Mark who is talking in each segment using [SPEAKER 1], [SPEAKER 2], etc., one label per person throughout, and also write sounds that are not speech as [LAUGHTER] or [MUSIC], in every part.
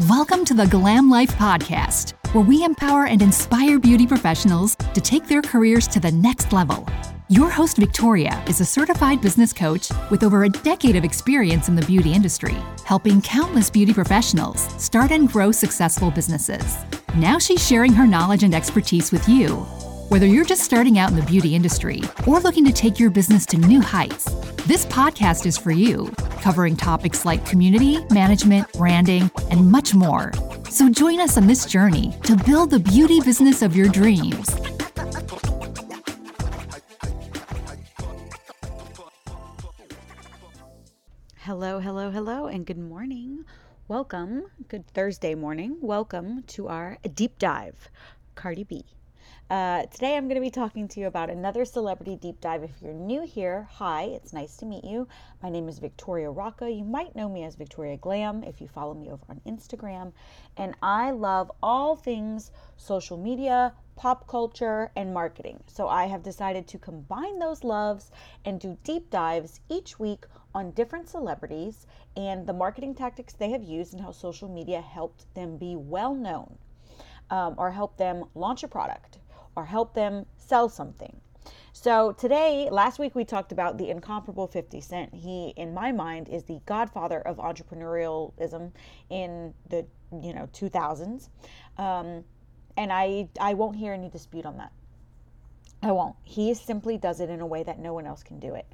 [SPEAKER 1] Welcome to the Glam Life Podcast, where we empower and inspire beauty professionals to take their careers to the next level. Your host, Victoria, is a certified business coach with over a decade of experience in the beauty industry, helping countless beauty professionals start and grow successful businesses. Now she's sharing her knowledge and expertise with you. Whether you're just starting out in the beauty industry or looking to take your business to new heights, this podcast is for you, covering topics like community, management, branding, and much more. So join us on this journey to build the beauty business of your dreams.
[SPEAKER 2] Hello, hello, hello, and good morning. Welcome, good Thursday morning. Welcome to our deep dive, Cardi B. Uh, today, I'm going to be talking to you about another celebrity deep dive. If you're new here, hi, it's nice to meet you. My name is Victoria Rocca. You might know me as Victoria Glam if you follow me over on Instagram. And I love all things social media, pop culture, and marketing. So I have decided to combine those loves and do deep dives each week on different celebrities and the marketing tactics they have used and how social media helped them be well known um, or help them launch a product or help them sell something. So today, last week we talked about the incomparable 50 Cent. He, in my mind, is the godfather of entrepreneurialism in the you know 2000s, um, and I I won't hear any dispute on that. I won't. He simply does it in a way that no one else can do it.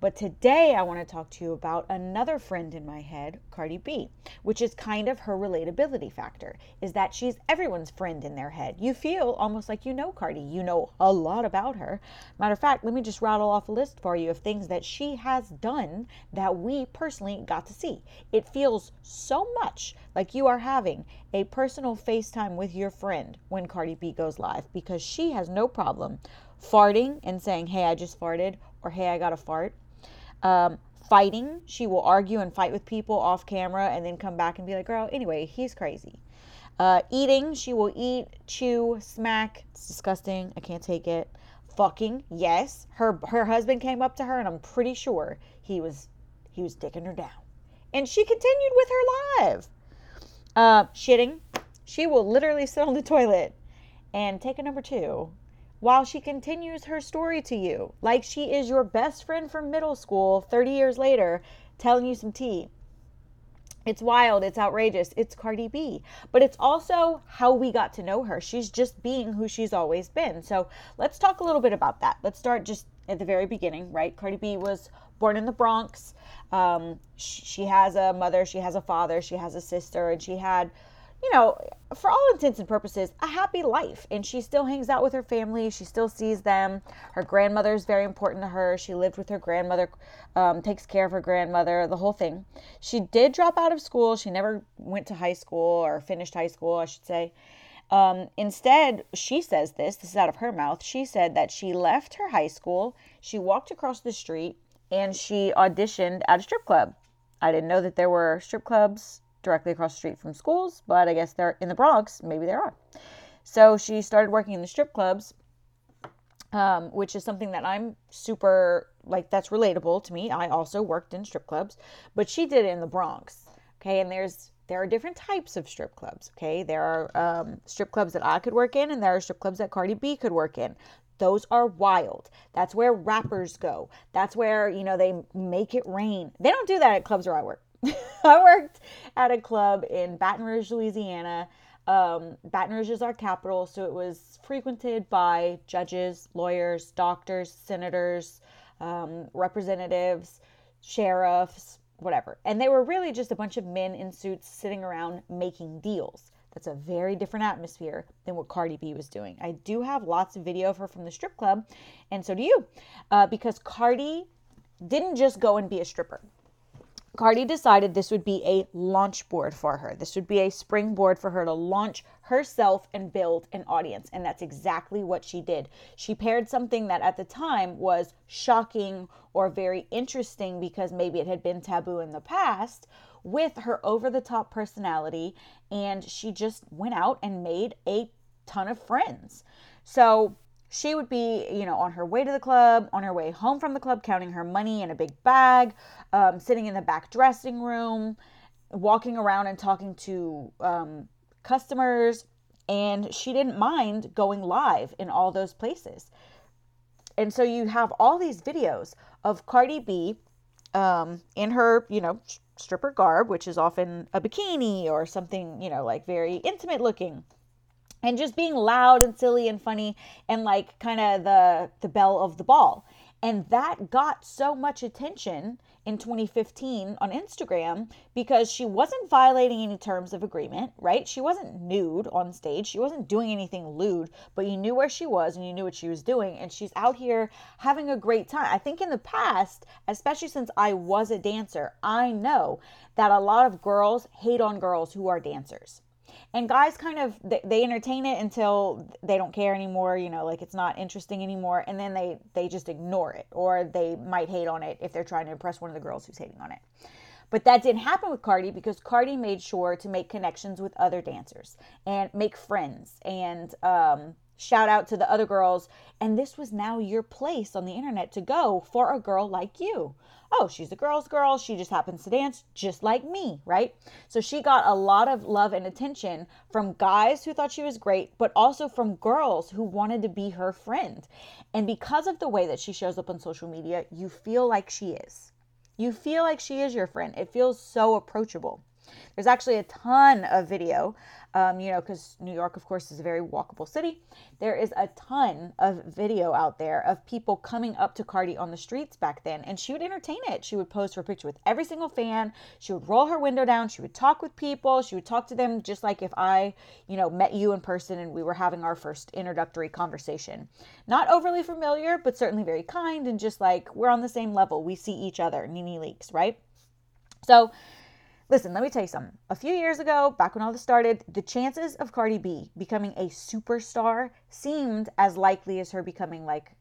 [SPEAKER 2] But today I want to talk to you about another friend in my head, Cardi B, which is kind of her relatability factor, is that she's everyone's friend in their head. You feel almost like you know Cardi. You know a lot about her. Matter of fact, let me just rattle off a list for you of things that she has done that we personally got to see. It feels so much like you are having a personal FaceTime with your friend when Cardi B goes live because she has no problem farting and saying, Hey, I just farted, or Hey, I got a fart um, fighting, she will argue and fight with people off camera and then come back and be like, girl, anyway, he's crazy. Uh, eating, she will eat, chew, smack. It's disgusting. I can't take it. Fucking, yes. Her her husband came up to her and I'm pretty sure he was he was dicking her down. And she continued with her live. Uh, shitting. She will literally sit on the toilet and take a number two while she continues her story to you, like she is your best friend from middle school 30 years later telling you some tea. It's wild, it's outrageous, it's Cardi B. But it's also how we got to know her. She's just being who she's always been. So let's talk a little bit about that. Let's start just at the very beginning, right? Cardi B was born in the Bronx. Um, she has a mother, she has a father, she has a sister, and she had you know, for all intents and purposes, a happy life. And she still hangs out with her family. She still sees them. Her grandmother is very important to her. She lived with her grandmother, um, takes care of her grandmother, the whole thing. She did drop out of school. She never went to high school or finished high school, I should say. Um, instead, she says this, this is out of her mouth. She said that she left her high school, she walked across the street, and she auditioned at a strip club. I didn't know that there were strip clubs directly across the street from schools, but I guess they're in the Bronx. Maybe there are. So she started working in the strip clubs, um, which is something that I'm super like that's relatable to me. I also worked in strip clubs, but she did it in the Bronx. Okay, and there's there are different types of strip clubs. Okay, there are um, strip clubs that I could work in, and there are strip clubs that Cardi B could work in. Those are wild. That's where rappers go. That's where, you know, they make it rain. They don't do that at clubs where I work. [LAUGHS] I worked at a club in Baton Rouge, Louisiana. Um, Baton Rouge is our capital, so it was frequented by judges, lawyers, doctors, senators, um, representatives, sheriffs, whatever. And they were really just a bunch of men in suits sitting around making deals. That's a very different atmosphere than what Cardi B was doing. I do have lots of video of her from the strip club, and so do you, uh, because Cardi didn't just go and be a stripper. Cardi decided this would be a launch board for her. This would be a springboard for her to launch herself and build an audience. And that's exactly what she did. She paired something that at the time was shocking or very interesting because maybe it had been taboo in the past with her over the top personality. And she just went out and made a ton of friends. So she would be, you know, on her way to the club, on her way home from the club, counting her money in a big bag, um, sitting in the back dressing room, walking around and talking to um, customers, and she didn't mind going live in all those places. And so you have all these videos of Cardi B um, in her, you know, stripper garb, which is often a bikini or something, you know, like very intimate looking. And just being loud and silly and funny and like kind of the the belle of the ball. And that got so much attention in 2015 on Instagram because she wasn't violating any terms of agreement, right? She wasn't nude on stage. She wasn't doing anything lewd, but you knew where she was and you knew what she was doing. And she's out here having a great time. I think in the past, especially since I was a dancer, I know that a lot of girls hate on girls who are dancers and guys kind of they, they, entertain it until they don't care anymore you know like it's not interesting anymore. And then they they just ignore it or they might hate on it if they're trying to impress one of the girls who's hating on it. But that didn't happen with Cardi because Cardi made sure to make connections with other dancers and make friends and um, shout out to the other girls. And this was now your place on the internet to go for a girl like you oh, she's a girl's girl. She just happens to dance just like me, right? So she got a lot of love and attention from guys who thought she was great, but also from girls who wanted to be her friend. And because of the way that she shows up on social media, you feel like she is. You feel like she is your friend. It feels so approachable. There's actually a ton of video, um, you know, because New York, of course, is a very walkable city. There is a ton of video out there of people coming up to Cardi on the streets back then, and she would entertain it. She would pose her picture with every single fan. She would roll her window down. She would talk with people. She would talk to them just like if I, you know, met you in person and we were having our first introductory conversation. Not overly familiar, but certainly very kind and just like we're on the same level. We see each other, NeNe Leakes, right? So, Listen, let me tell you something. A few years ago, back when all this started, the chances of Cardi B becoming a superstar seemed as likely as her becoming like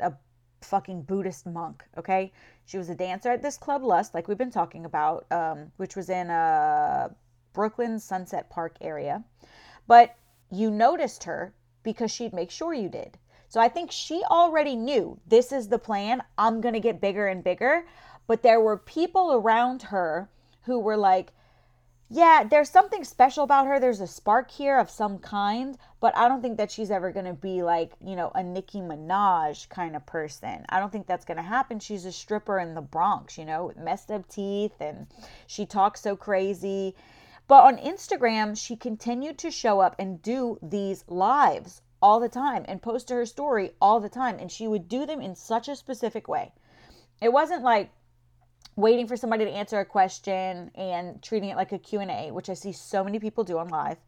[SPEAKER 2] a fucking Buddhist monk, okay? She was a dancer at this club Lust, like we've been talking about, um, which was in uh, Brooklyn Sunset Park area. But you noticed her because she'd make sure you did. So I think she already knew this is the plan. I'm going to get bigger and bigger. But there were people around her who were like, yeah, there's something special about her. There's a spark here of some kind, but I don't think that she's ever going to be like, you know, a Nicki Minaj kind of person. I don't think that's going to happen. She's a stripper in the Bronx, you know, with messed up teeth and she talks so crazy. But on Instagram, she continued to show up and do these lives all the time and post to her story all the time. And she would do them in such a specific way. It wasn't like, waiting for somebody to answer a question and treating it like a q&a which i see so many people do on live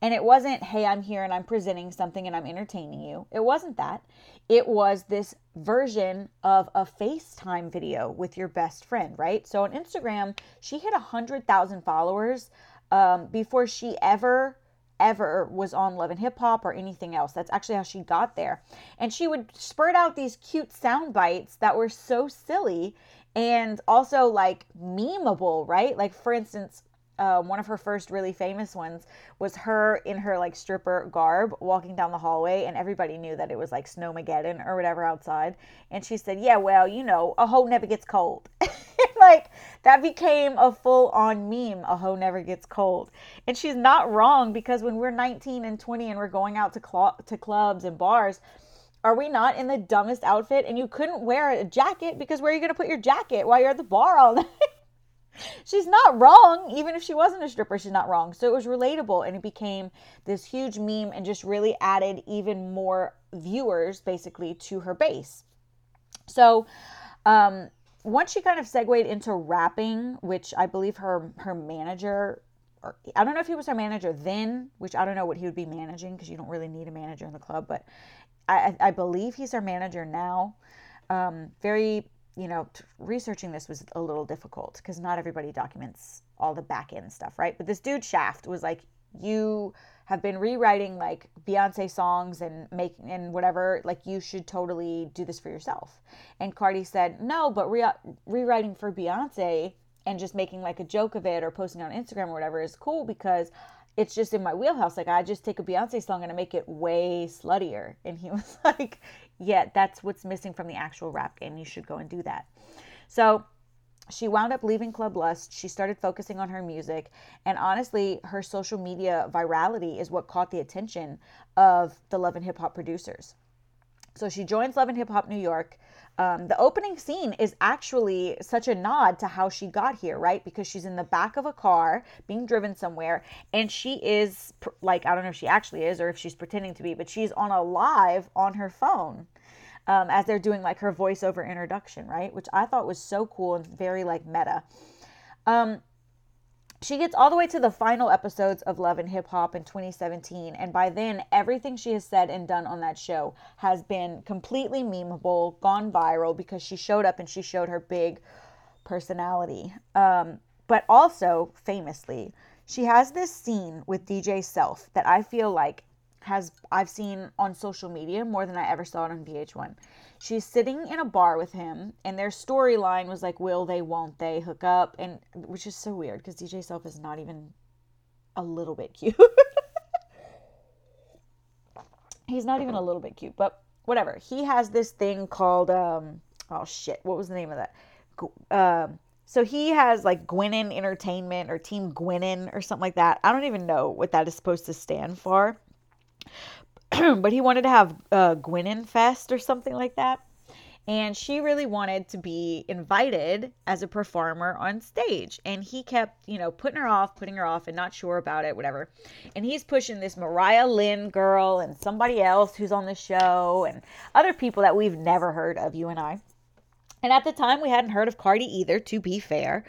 [SPEAKER 2] and it wasn't hey i'm here and i'm presenting something and i'm entertaining you it wasn't that it was this version of a facetime video with your best friend right so on instagram she hit 100000 followers um, before she ever ever was on Love and Hip Hop or anything else. That's actually how she got there. And she would spurt out these cute sound bites that were so silly and also like memeable, right? Like for instance, uh, one of her first really famous ones was her in her like stripper garb walking down the hallway, and everybody knew that it was like Snowmageddon or whatever outside. And she said, "Yeah, well, you know, a hoe never gets cold." [LAUGHS] like that became a full on meme. A hoe never gets cold, and she's not wrong because when we're 19 and 20 and we're going out to cl- to clubs and bars are we not in the dumbest outfit? And you couldn't wear a jacket because where are you going to put your jacket while you're at the bar all [LAUGHS] night? she's not wrong. Even if she wasn't a stripper, she's not wrong. So it was relatable and it became this huge meme and just really added even more viewers basically to her base. So, um, once she kind of segued into rapping, which I believe her her manager or I don't know if he was her manager then, which I don't know what he would be managing because you don't really need a manager in the club, but I, I believe he's our manager now. Um, very, you know, researching this was a little difficult because not everybody documents all the back end stuff, right? But this dude Shaft was like, you have been rewriting like Beyonce songs and making and whatever, like you should totally do this for yourself. And Cardi said, no, but re- rewriting for Beyonce and just making like a joke of it or posting on Instagram or whatever is cool because it's just in my wheelhouse. Like I just take a Beyonce song and I make it way sluttier. And he [LAUGHS] was like, Yeah, that's what's missing from the actual rap game. You should go and do that. So she wound up leaving Club Lust. She started focusing on her music. And honestly, her social media virality is what caught the attention of the Love and Hip Hop producers. So she joins Love and Hip Hop New York. Um, the opening scene is actually such a nod to how she got here, right? Because she's in the back of a car being driven somewhere, and she is like, I don't know if she actually is or if she's pretending to be, but she's on a live on her phone um, as they're doing like her voiceover introduction, right? Which I thought was so cool and very like meta. Um, she gets all the way to the final episodes of Love and Hip Hop in 2017, and by then, everything she has said and done on that show has been completely memeable, gone viral because she showed up and she showed her big personality. Um, but also, famously, she has this scene with DJ Self that I feel like has I've seen on social media more than I ever saw it on VH1. She's sitting in a bar with him, and their storyline was like, "Will they? Won't they hook up?" And which is so weird because DJ Self is not even a little bit [LAUGHS] cute. He's not even a little bit cute, but whatever. He has this thing called um oh shit, what was the name of that? Um so he has like Gwinnen Entertainment or Team Gwinnen or something like that. I don't even know what that is supposed to stand for. [CLEARS THROAT] but he wanted to have uh, Gwinnen Fest or something like that. And she really wanted to be invited as a performer on stage. And he kept, you know, putting her off, putting her off, and not sure about it, whatever. And he's pushing this Mariah Lynn girl and somebody else who's on the show and other people that we've never heard of, you and I. And at the time, we hadn't heard of Cardi either, to be fair.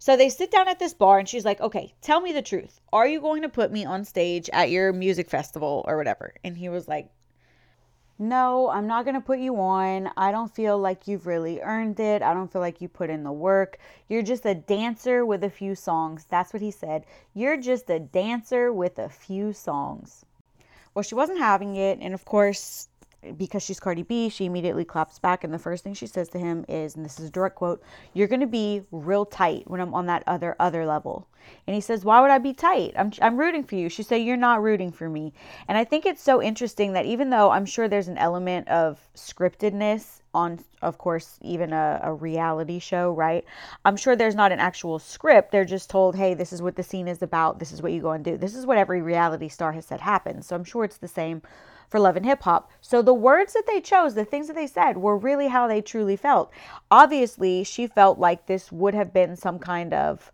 [SPEAKER 2] So they sit down at this bar and she's like, okay, tell me the truth. Are you going to put me on stage at your music festival or whatever? And he was like, no, I'm not going to put you on. I don't feel like you've really earned it. I don't feel like you put in the work. You're just a dancer with a few songs. That's what he said. You're just a dancer with a few songs. Well, she wasn't having it. And of course, because she's Cardi B, she immediately claps back. And the first thing she says to him is, and this is a direct quote, You're going to be real tight when I'm on that other, other level. And he says, Why would I be tight? I'm, I'm rooting for you. She said, You're not rooting for me. And I think it's so interesting that even though I'm sure there's an element of scriptedness on, of course, even a, a reality show, right? I'm sure there's not an actual script. They're just told, Hey, this is what the scene is about. This is what you go and do. This is what every reality star has said happens. So I'm sure it's the same for Love and Hip Hop. So the words that they chose, the things that they said, were really how they truly felt. Obviously, she felt like this would have been some kind of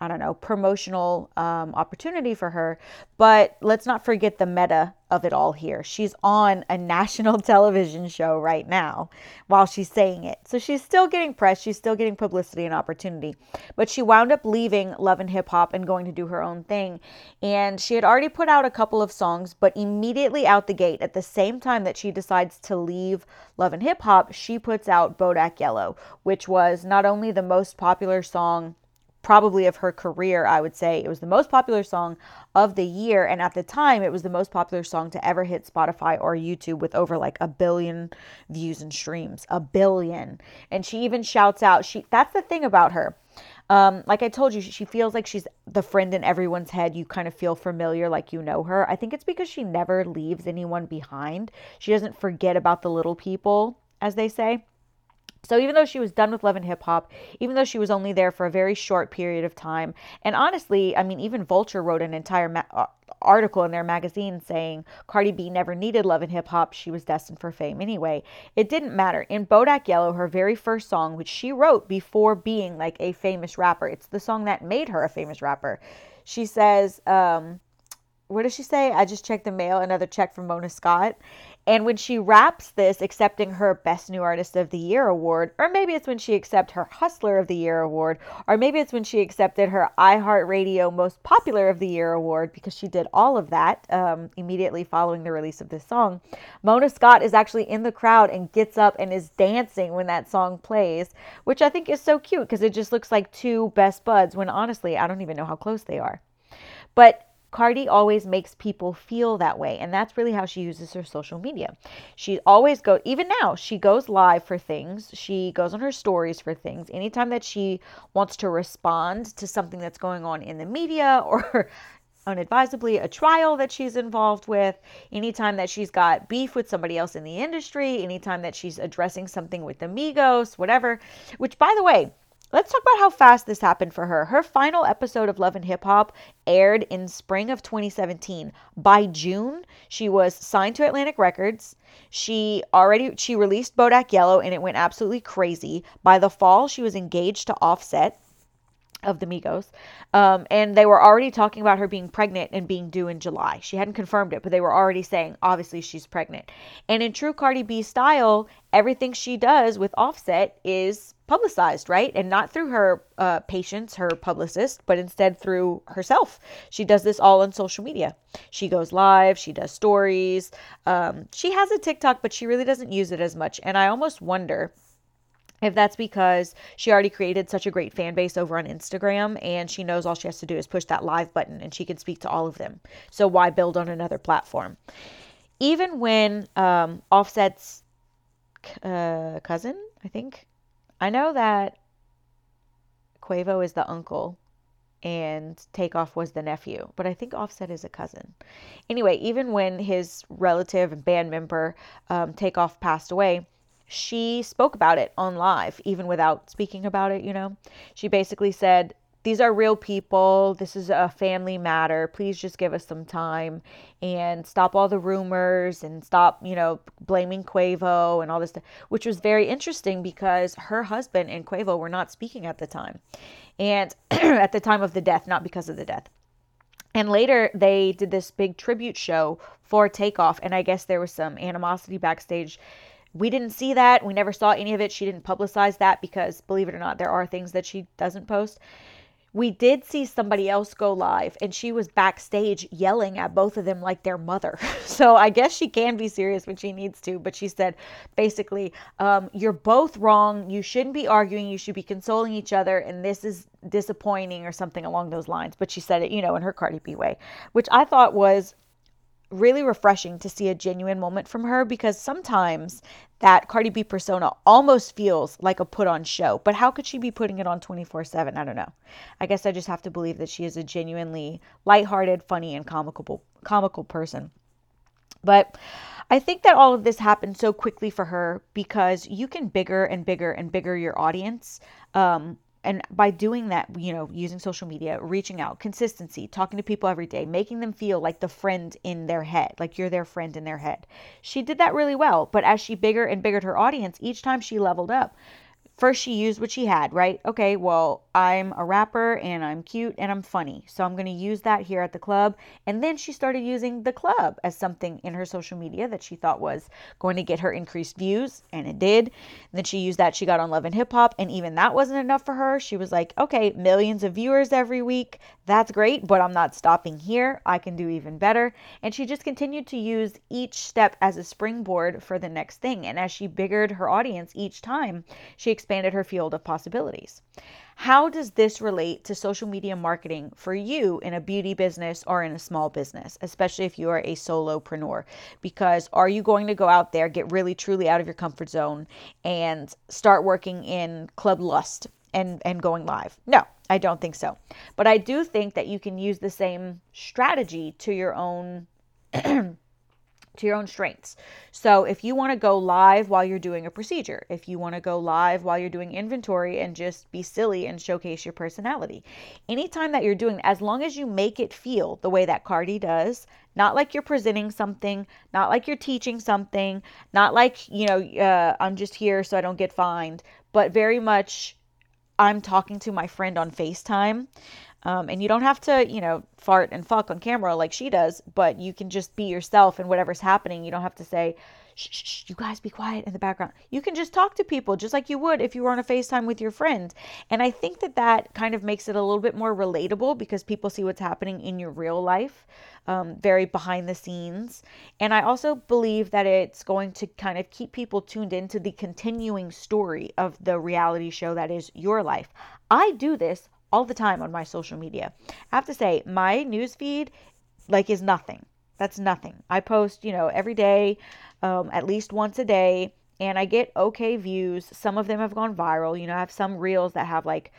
[SPEAKER 2] I don't know, promotional um, opportunity for her. But let's not forget the meta of it all here. She's on a national [LAUGHS] television show right now while she's saying it. So she's still getting press, she's still getting publicity and opportunity. But she wound up leaving Love and Hip Hop and going to do her own thing. And she had already put out a couple of songs, but immediately out the gate, at the same time that she decides to leave Love and Hip Hop, she puts out Bodak Yellow, which was not only the most popular song probably of her career, I would say. It was the most popular song of the year. And at the time, it was the most popular song to ever hit Spotify or YouTube with over like a billion views and streams. A billion. And she even shouts out, she that's the thing about her. Um, like I told you, she feels like she's the friend in everyone's head. You kind of feel familiar, like you know her. I think it's because she never leaves anyone behind. She doesn't forget about the little people, as they say. So even though she was done with Love and Hip Hop, even though she was only there for a very short period of time, and honestly, I mean, even Vulture wrote an entire ma- uh, article in their magazine saying Cardi B never needed Love and Hip Hop, she was destined for fame anyway. It didn't matter. In Bodak Yellow, her very first song, which she wrote before being like a famous rapper, it's the song that made her a famous rapper. She says, um, what does she say? I just checked the mail, another check from Mona Scott. And when she raps this, accepting her Best New Artist of the Year award, or maybe it's when she accepted her Hustler of the Year award, or maybe it's when she accepted her iHeartRadio Most Popular of the Year award, because she did all of that um, immediately following the release of this song. Mona Scott is actually in the crowd and gets up and is dancing when that song plays, which I think is so cute because it just looks like two best buds when honestly, I don't even know how close they are. But Cardi always makes people feel that way, and that's really how she uses her social media. She always go even now, she goes live for things. She goes on her stories for things. Anytime that she wants to respond to something that's going on in the media [LAUGHS] or unadvisedly a trial that she's involved with, anytime that she's got beef with somebody else in the industry, anytime that she's addressing something with Amigos, whatever. Which by the way, let's talk about how fast this happened for her. Her final episode of Love and Hip Hop aired in spring of 2017. By June, she was signed to Atlantic Records. She already she released Bodak Yellow and it went absolutely crazy. By the fall, she was engaged to Offset of the Migos. Um, and they were already talking about her being pregnant and being due in July. She hadn't confirmed it, but they were already saying, obviously, she's pregnant. And in true Cardi B style, everything she does with Offset is publicized, right? And not through her uh, patients, her publicist, but instead through herself. She does this all on social media. She goes live, she does stories. Um, she has a TikTok, but she really doesn't use it as much. And I almost wonder if that's because she already created such a great fan base over on Instagram and she knows all she has to do is push that live button and she can speak to all of them. So why build on another platform? Even when um, Offset's uh, cousin, I think, I know that Quavo is the uncle and Takeoff was the nephew, but I think Offset is a cousin. Anyway, even when his relative and band member um, Takeoff passed away, she spoke about it on live, even without speaking about it, you know. She basically said, These are real people. This is a family matter. Please just give us some time and stop all the rumors and stop, you know, blaming Quavo and all this which was very interesting because her husband and Quavo were not speaking at the time. And [CLEARS THROAT] at the time of the death, not because of the death. And later they did this big tribute show for Takeoff. And I guess there was some animosity backstage we didn't see that. We never saw any of it. She didn't publicize that because, believe it or not, there are things that she doesn't post. We did see somebody else go live, and she was backstage yelling at both of them like their mother. [LAUGHS] so I guess she can be serious when she needs to. But she said basically, um, You're both wrong. You shouldn't be arguing. You should be consoling each other. And this is disappointing, or something along those lines. But she said it, you know, in her Cardi B way, which I thought was really refreshing to see a genuine moment from her because sometimes that Cardi B persona almost feels like a put on show. But how could she be putting it on 24 7? I don't know. I guess I just have to believe that she is a genuinely lighthearted, funny, and comical, comical person. But I think that all of this happened so quickly for her because you can bigger and bigger and bigger your audience um, and by doing that you know using social media reaching out consistency talking to people every day making them feel like the friend in their head like you're their friend in their head. She did that really well but as she bigger and biggered her audience each time she leveled up first she used what she had, right? Okay, well, I'm a rapper and I'm cute and I'm funny. So I'm going to use that here at the club. And then she started using the club as something in her social media that she thought was going to get her increased views, and it did. And then she used that. She got on Love and Hip Hop, and even that wasn't enough for her. She was like, okay, millions of viewers every week. That's great, but I'm not stopping here. I can do even better. And she just continued to use each step as a springboard for the next thing. And as she biggered her audience each time, she her field of possibilities. How does this relate to social media marketing for you in a beauty business or in a small business, especially if you are a solopreneur? Because are you going to go out there, get really truly out of your comfort zone, and start working in Club Lust and, and going live? No, I don't think so. But I do think that you can use the same strategy to your own [CLEARS THROAT] to your own strengths. So if you want to go live while you're doing a procedure, if you want to go live while you're doing inventory and just be silly and showcase your personality, anytime that you're doing, as long as you make it feel the way that Cardi does, not like you're presenting something, not like you're teaching something, not like, you know, uh, I'm just here so I don't get fined, but very much I'm talking to my friend on FaceTime. Um, and you don't have to, you know, fart and fuck on camera like she does, but you can just be yourself and whatever's happening. You don't have to say, shh, shh, shh, you guys be quiet in the background. You can just talk to people just like you would if you were on a FaceTime with your friend. And I think that that kind of makes it a little bit more relatable because people see what's happening in your real life, um, very behind the scenes. And I also believe that it's going to kind of keep people tuned into the continuing story of the reality show that is your life. I do this all the time on my social media. I have to say, my newsfeed like is nothing. That's nothing. I post, you know, every day, um, at least once a day, and I get okay views. Some of them have gone viral. You know, I have some reels that have like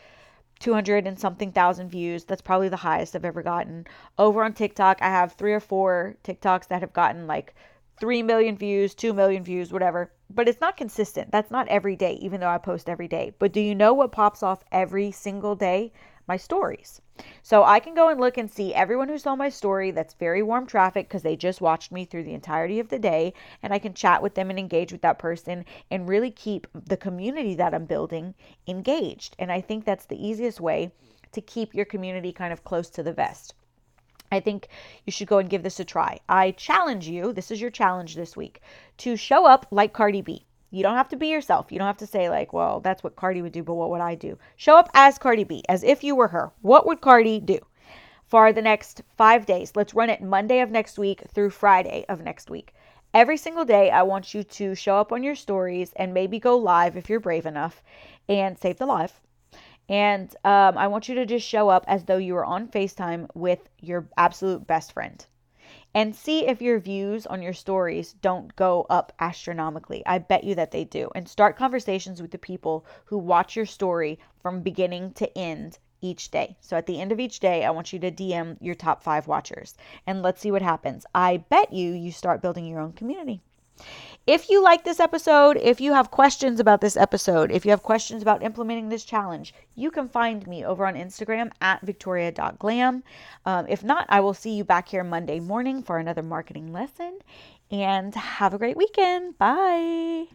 [SPEAKER 2] 200 and something thousand views. That's probably the highest I've ever gotten. Over on TikTok, I have three or four TikToks that have gotten like 3 million views, 2 million views, whatever. But it's not consistent. That's not every day, even though I post every day. But do you know what pops off every single day? My stories. So I can go and look and see everyone who saw my story that's very warm traffic because they just watched me through the entirety of the day. And I can chat with them and engage with that person and really keep the community that I'm building engaged. And I think that's the easiest way to keep your community kind of close to the vest. I think you should go and give this a try. I challenge you, this is your challenge this week, to show up like Cardi B. You don't have to be yourself. You don't have to say, like, well, that's what Cardi would do, but what would I do? Show up as Cardi B, as if you were her. What would Cardi do? For the next five days, let's run it Monday of next week through Friday of next week. Every single day, I want you to show up on your stories and maybe go live if you're brave enough and save the live and um, I want you to just show up as though you were on FaceTime with your absolute best friend. And see if your views on your stories don't go up astronomically. I bet you that they do. And start conversations with the people who watch your story from beginning to end each day. So at the end of each day, I want you to DM your top five watchers and let's see what happens. I bet you you start building your own community. If you like this episode, if you have questions about this episode, if you have questions about implementing this challenge, you can find me over on Instagram at victoria.glam. Um, if not, I will see you back here Monday morning for another marketing lesson. And have a great weekend. Bye.